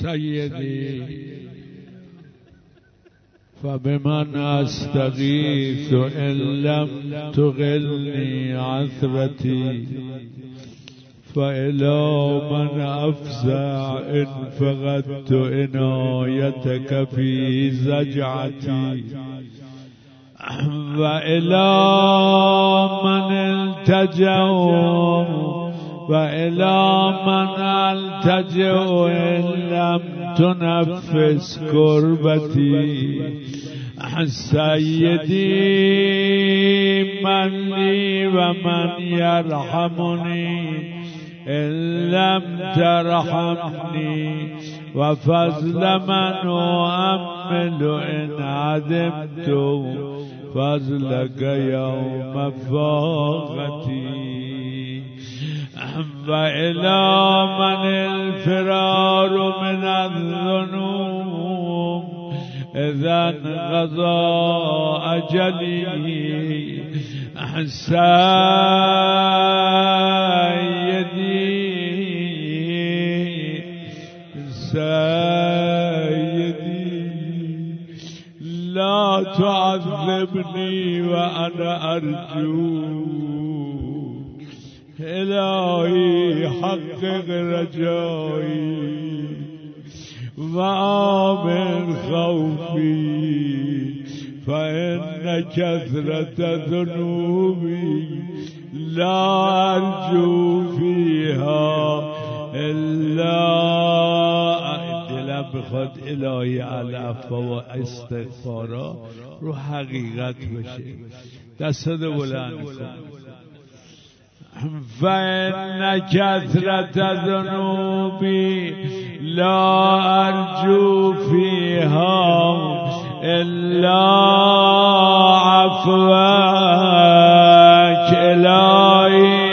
سيدي. فبمن أستغيث إن لم تغلني عثرتي فإلى من أفزع إن فقدت عنايتك في زجعتي. وإلى من التجأ وإلى من التجأ إن لم تنفس كربتي سيدي من لي ومن يرحمني إن لم ترحمني وفضل من أؤمل إن عدمت فضلك يوم فاقتي وإلى من الفرار من الذنوب. إذا انقضى أجلي سيدي سيدي لا تعذبني وأنا أرجوك كثرة ذنوبي لا أرجو فيها إلا دلم بخواد الهی علفا و استغفارا رو حقیقت بشه دستت بلند کن فإن كثرة ذنوبي لا أرجو فيها إلا عفوك إلهي.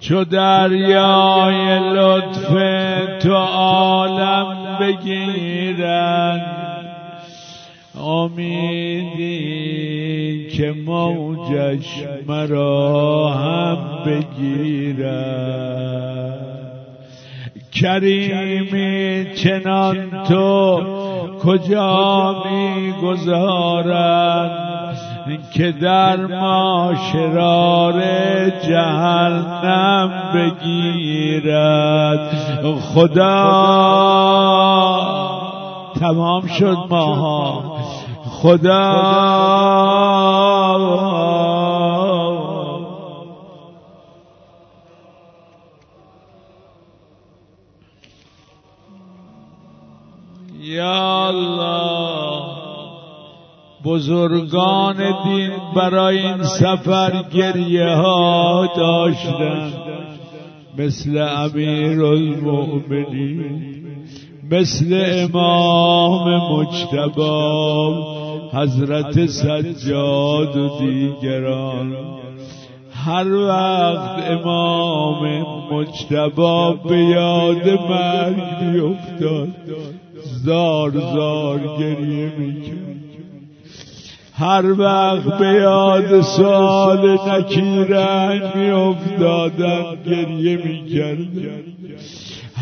چو دریای لطف تو عالم بگیرن امیدی که موجش مرا هم بگیرد. کریمی چنان تو کجا می‌گذارند که در ما شرار جهنم بگیرد؟ خدا تمام شد ماها. خدا. یا الله بزرگان دین برای این سفر گریه ها داشتن مثل امیر المؤمنین مثل امام مجتبا حضرت سجاد و دیگران. هر وقت امام مجتبا به یاد مرگ بیفتاد زار زار گریه می‌کرد. هر وقت به یاد سال نکیرنگ می افتادن گریه می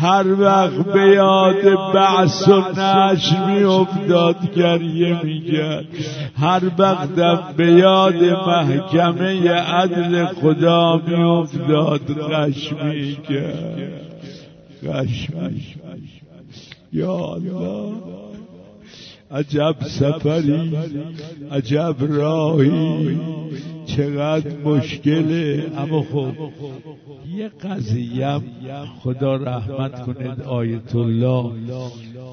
هر وقت به یاد بعث و نشر می افتاد گریه می هر وقت به یاد محکمه عدل خدا می افتاد غش می کرد غش یا الله. عجب سفری عجب راهی چقدر مشکله اما خب یه قضیه خدا رحمت کنید آیت الله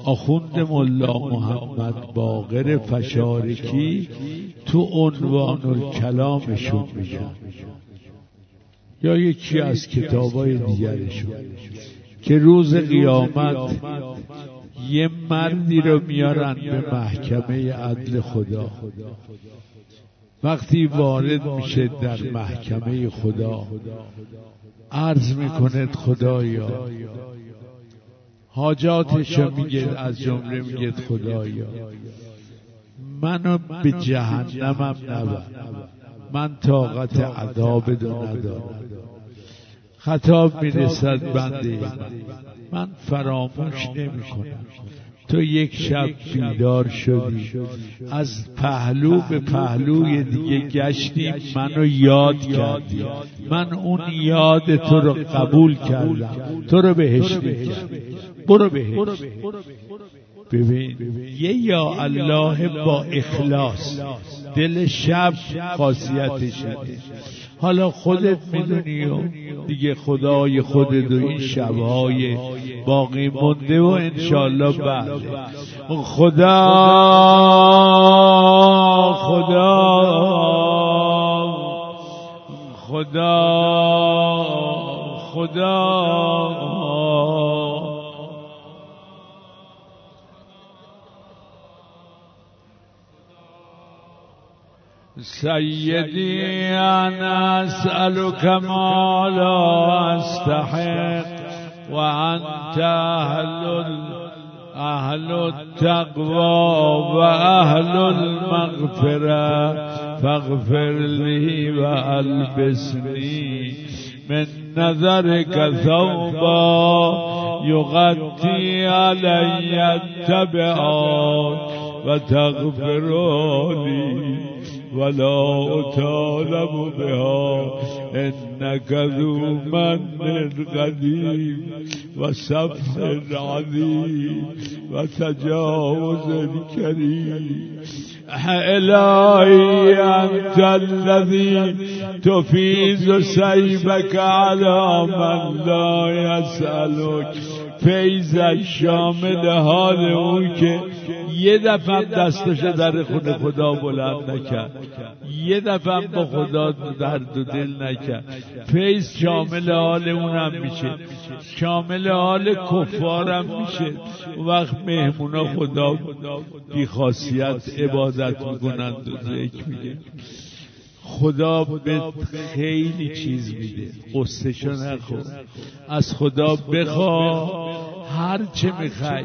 آخوند ملا محمد باقر فشارکی تو عنوان الکلامشون میگن یا یکی از کتابای دیگرشون. که روز قیامت یه مردی رو میارن به محکمه عدل خدا. وقتی وارد میشه در محکمه خدا عرض می‌کند خدایا حاجاتشو میگه از جمله میگه خدایا منو به جهنمم نبر من طاقت عذاب دو ندارم. خطاب می‌رسد بنده. من فراموش نمی کنم تو یک شب بیدار شدی. از پهلو به پهلوی دیگه گشتی منو یاد کردی. من اون یاد تو رو قبول کردم. تو رو بهش برو بهش. ببین یه یا الله با اخلاص. دل شب خاصیتشه حالا خودت می‌دونی و دیگه خدای خودت و این شبهای باقی مونده و انشالله بعد. خدا خدا خدا خدا. سيدي أنا أسألك ما لا أستحق وأنت أهل أهل التقوى وأهل المغفرة فاغفر لي وألبسني من نذرك ثوبا يغطي علي التبعات. وتغفر لي ولا أطالب بها. إنك ذو من قديم وسفح عظيم وتجاوز كريم إلهي أنت الذي تفيز سيبك على من لا يسألك فیض شامل حال اون که یه دفعه دستش در خونه خدا بلند نکرد. یه دفعه با خدا درد و دل نکرد. فیض شامل حال اونم میشه. شامل حال کفارم میشه. وقت مهمونا خدا بی خاصیت عبادت می‌کنند و ذکر میگه. خدا به خیلی چیز میده. قصهشو نخور از خدا بخوا هر چه می‌خوای.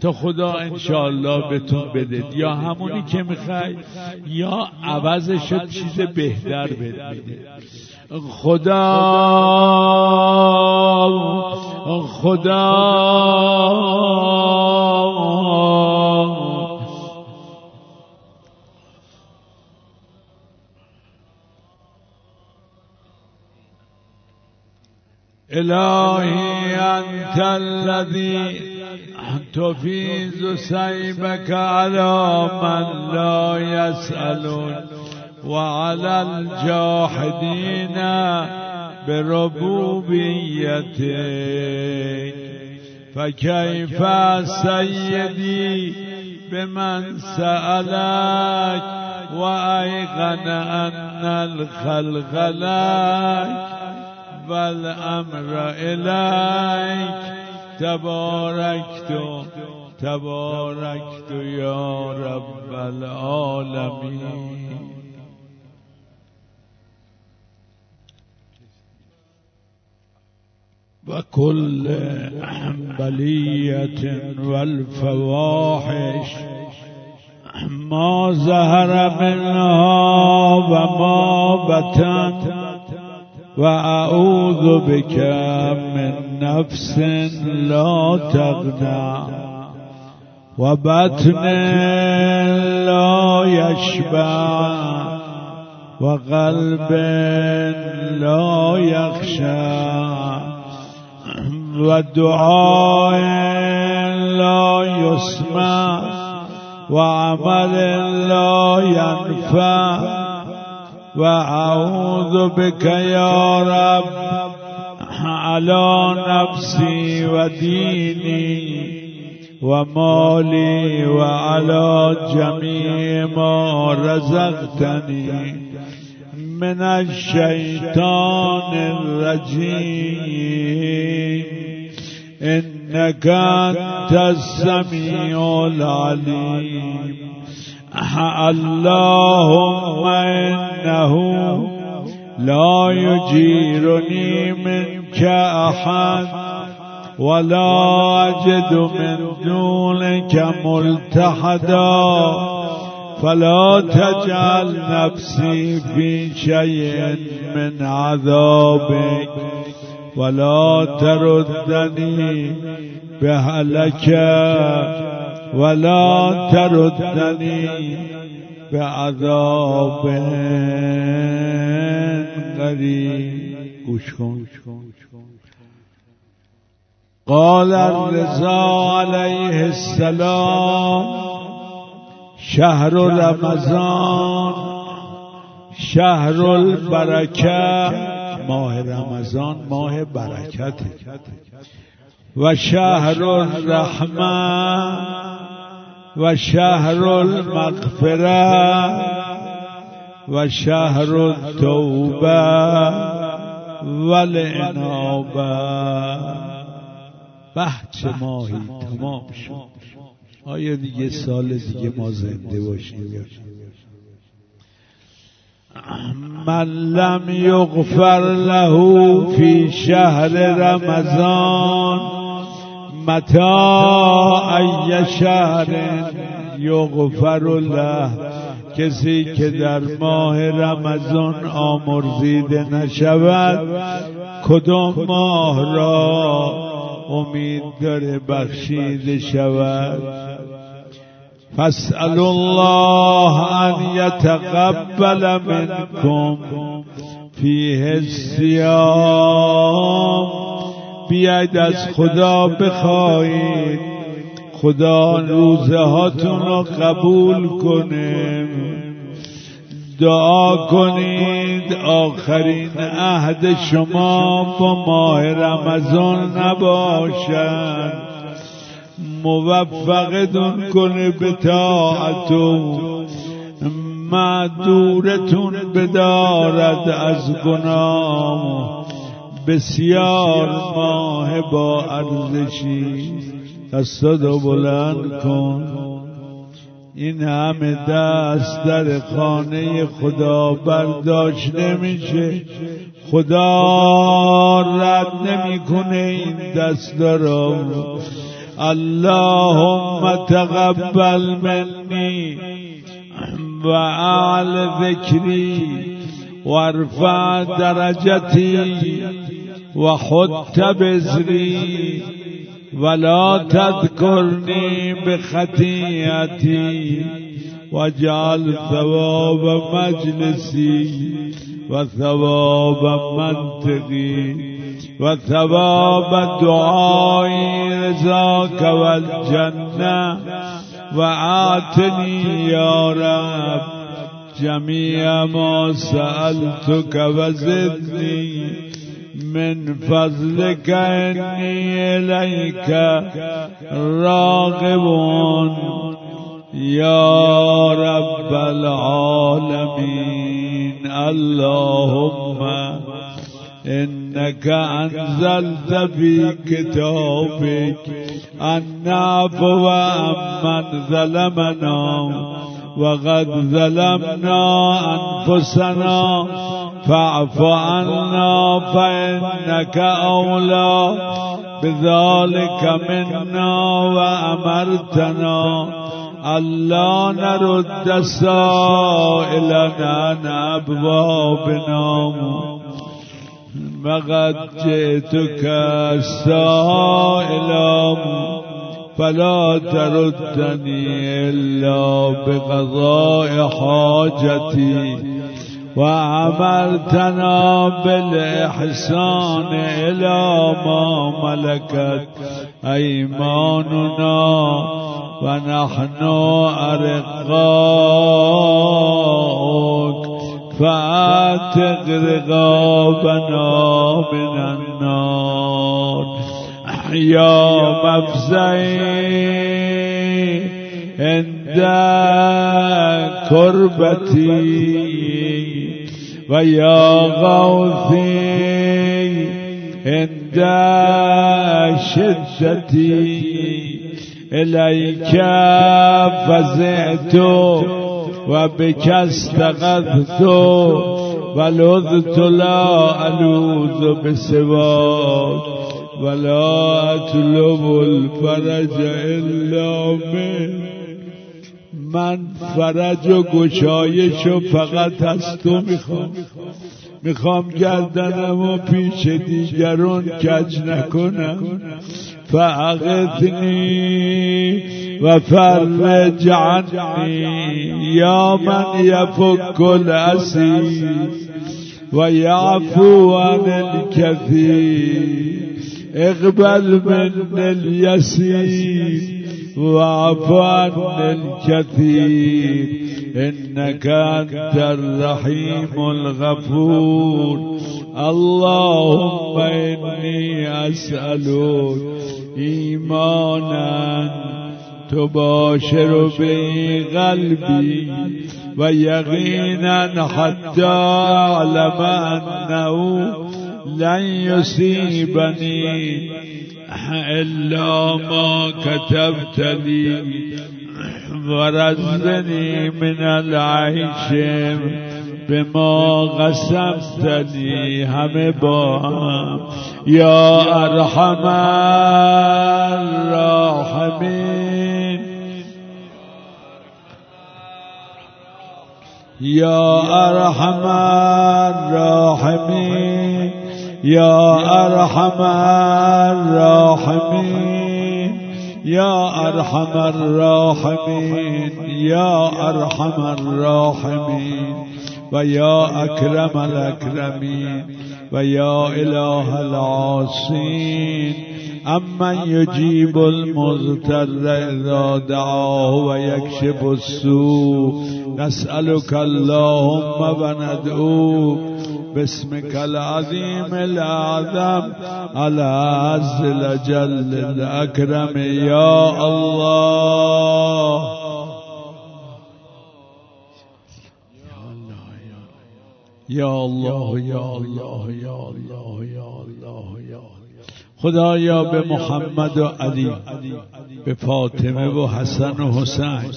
تا خدا انشالله بهتون بده یا همونی که می‌خوای یا عوضش چیز بهتر بده خدا خدا إلهي أنت الذي تفيز سيبك على من لا يسألون وعلى الجاحدين بربوبيتك. فكيف سيدي بمن سألك؟ وأيقن أن الخلق لك. والأمر إليك. تباركت تباركت يا رب العالمين. وكل بلية والفواحش ما ظهر منها وما بطن وأعوذ بك من نفس لا تغنى وبطن لا يشبع وقلب لا يخشى ودعاء لا يسمع وعمل لا ينفع وأعوذ بك يا رب على نفسي وديني ومالي وعلى جميع ما رزقتني من الشيطان الرجيم. إنك أنت السميع العليم. اللهم إنه لا يجيرني منك أحد ولا أجد من دونك ملتحدا فلا تجعل نفسي في شيء من عذابك ولا تردني بهلك ولا تردني بعذاب قریب گوش کن. قال الرضا علیه السلام شهر رمضان شهر البرکه. ماه رمضان ماه برکت و شهر الرحمه و شهر المغفره و شهر التوبه و الانابه بحث ماهی تمام شد. آیا دیگه سال دیگه ما زنده باشیم من لم یغفر له فی شهر رمضان متا ای شهر یغفر له. کسی که در ماه رمضان آمرزیده نشود کدام ماه را امید داره بخشیده شود؟ فاسأل الله ان یتقبل منکم فیه السیام بیاید از خدا بخواهید خدا روزه هاتون رو قبول کنه دعا کنید آخرین عهد شما با ماه رمضان نباشد. موفقتون کنه به طاعتو معدورتون بدارد از گناه بسیار ماه با ارزشی دستادو بلند کن. این همه دست در خانه خدا برداشت نمیشه. خدا رد نمی‌کنه این دست را. اللهم تقبل منی و اعل ذکری وارفع درجتی. و خط بزری ولا تذكرني بخطيئتي واجعل ثواب مجلسي وثواب منطقي وثواب دعائي رزاك والجنة وآتني يا رب جميع ما سألتك وزدني من فضلك إني إليك راغب يا رب العالمين. اللهم إنك أنزلت في كتابك أن نعفو عمن ظلمنا وقد ظلمنا أنفسنا. فاعف عنا فإنك أولى بذلك منا وأمرتنا ألا نرد سائلنا عن أبوابنا. وقد جئتك سائلا فلا تردني إلا بقضاء حاجتي. وعملتنا بالإحسان إلى ما ملكت أيماننا ونحن أرقاؤك. فأتق رقابنا من النار. يا مفزعي عند كربتي. ويا غوثي عند شدتي إليك فزعت وبك استغثت ولذت لا ألوذ بسواك ولا اطلب الفرج الا من من فرج و گشایش و فقط از تو می‌خوام. می‌خوام گردنم و پیش دیگرون کج نکنم. فعقدنی و فرج عنی یا من یفک الاسیر و یعفو عن الكثیر اقبل من الیسیر. واعف الكثير إنك أنت الرحيم الغفور. اللهم إني أسألك إيمانا تباشر به قلبي ويقينا حتى أعلم أنه لن يصيبني إلا ما كتبت لي ورزني من العيش بما قسمت لي همه با هم. یا ارحم الراحمین یا ارحم الراحمین یا ارحم الراحمین یا ارحم الراحمین یا ارحم الراحمین و یا اکرم الاکرمین و یا اله العاصین. امن یجیب المضطر اذا دعاه و یکشف السوء نسألك اللهم و ندعوك باسمك العظيم الأعظم العز الأجل الأكرم. يا الله. یا الله یا الله یا الله یا الله. خدایا به محمد و علی به فاطمه و حسن و حسین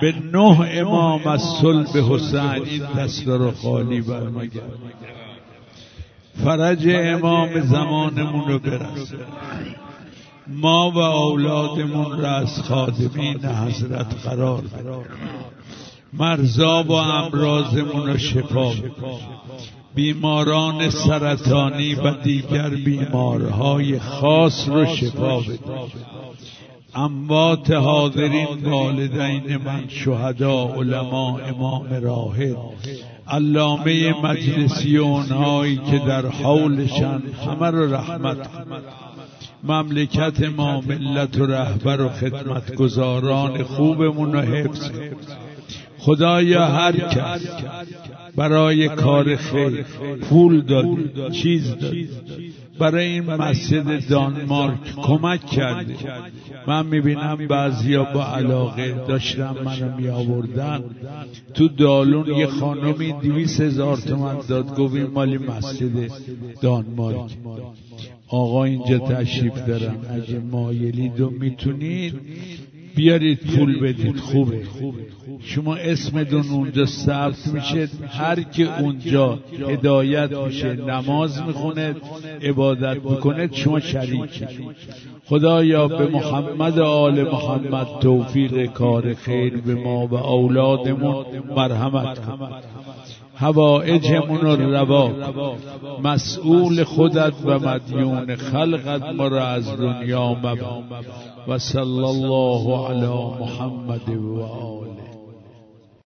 به نه امام از صلب حسین این دستار خالی برمگرد فرج امام زمانمون رو برسه ما و اولادمون را از خادمین حضرت قرار بده مرزا و امراضمون رو شفا بیماران سرطانی و دیگر بیمارهای خاص رو شفا بده اموات حاضرین والدین من شهدا علما امام راهد علامه مجلسی اونهایی که در حولشن همه رو رحمت مملکت ما ملت و رهبر و خدمتگزاران خوبمون رو حفظ خدایا هر کس برای کار خیر پول داد چیز داد برای این مسجد دانمارک کمک کرده من می‌بینم بعضیا با علاقه داشتم منو می آوردن تو دالون یه خانمی دویس هزار تومن داد. گویم مالی مسجد دانمارک. آقا اینجا تشریف دارم اگه مایلید و می‌تونید بیارید پول بدید. خوبه شما اسمتون اونجا ثبت میشه. هر که اونجا هدایت میشه نماز می‌خونه عبادت می‌کنه شما شریک خدایا به محمد آل محمد توفیق کار خیر به ما و اولادمون. مرحمت. کن هوایجمون رو روا. مسئول خودت و مدیون خلقت ما را از دنیا مبا و صلی الله علی محمد و آله.